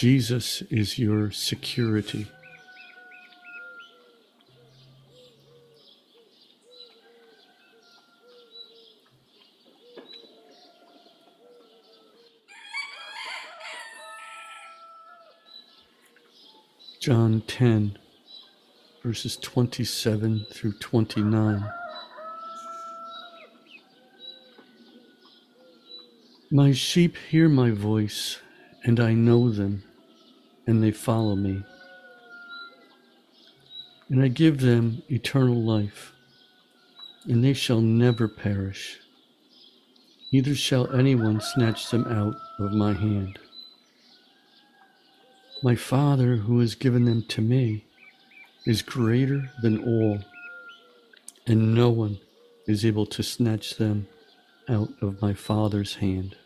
Jesus is your security. John 10, verses 27 through 29. My sheep hear my voice, and I know them, and they follow me. And I give them eternal life, and they shall never perish, neither shall anyone snatch them out of my hand. My Father, who has given them to me, is greater than all, and no one is able to snatch them out of my Father's hand.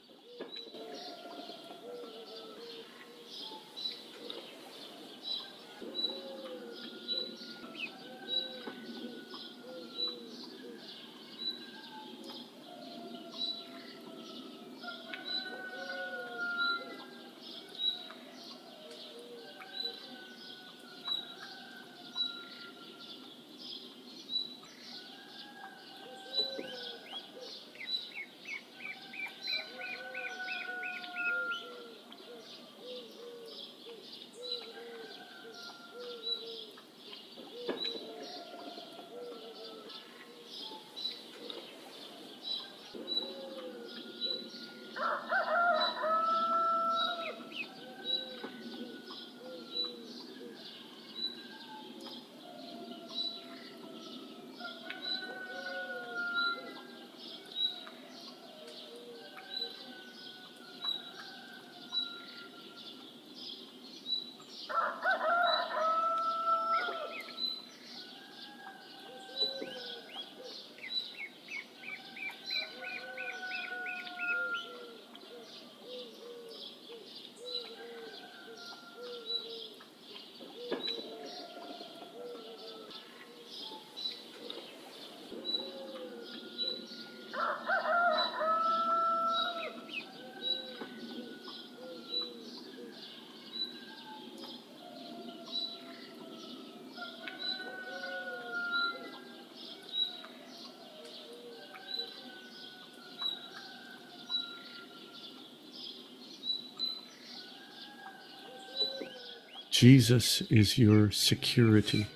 Jesus is your security.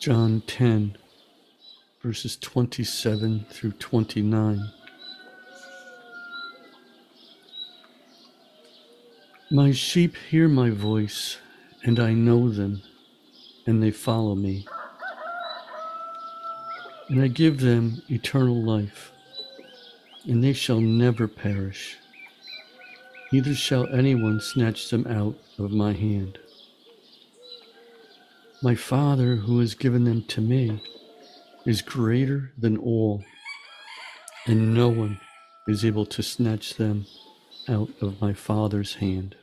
John 10, verses 27 through 29. My sheep hear my voice, and I know them, and they follow me and I give them eternal life, and they shall never perish, neither shall anyone snatch them out of my hand. My Father, who has given them to me, is greater than all, and no one is able to snatch them out of my Father's hand.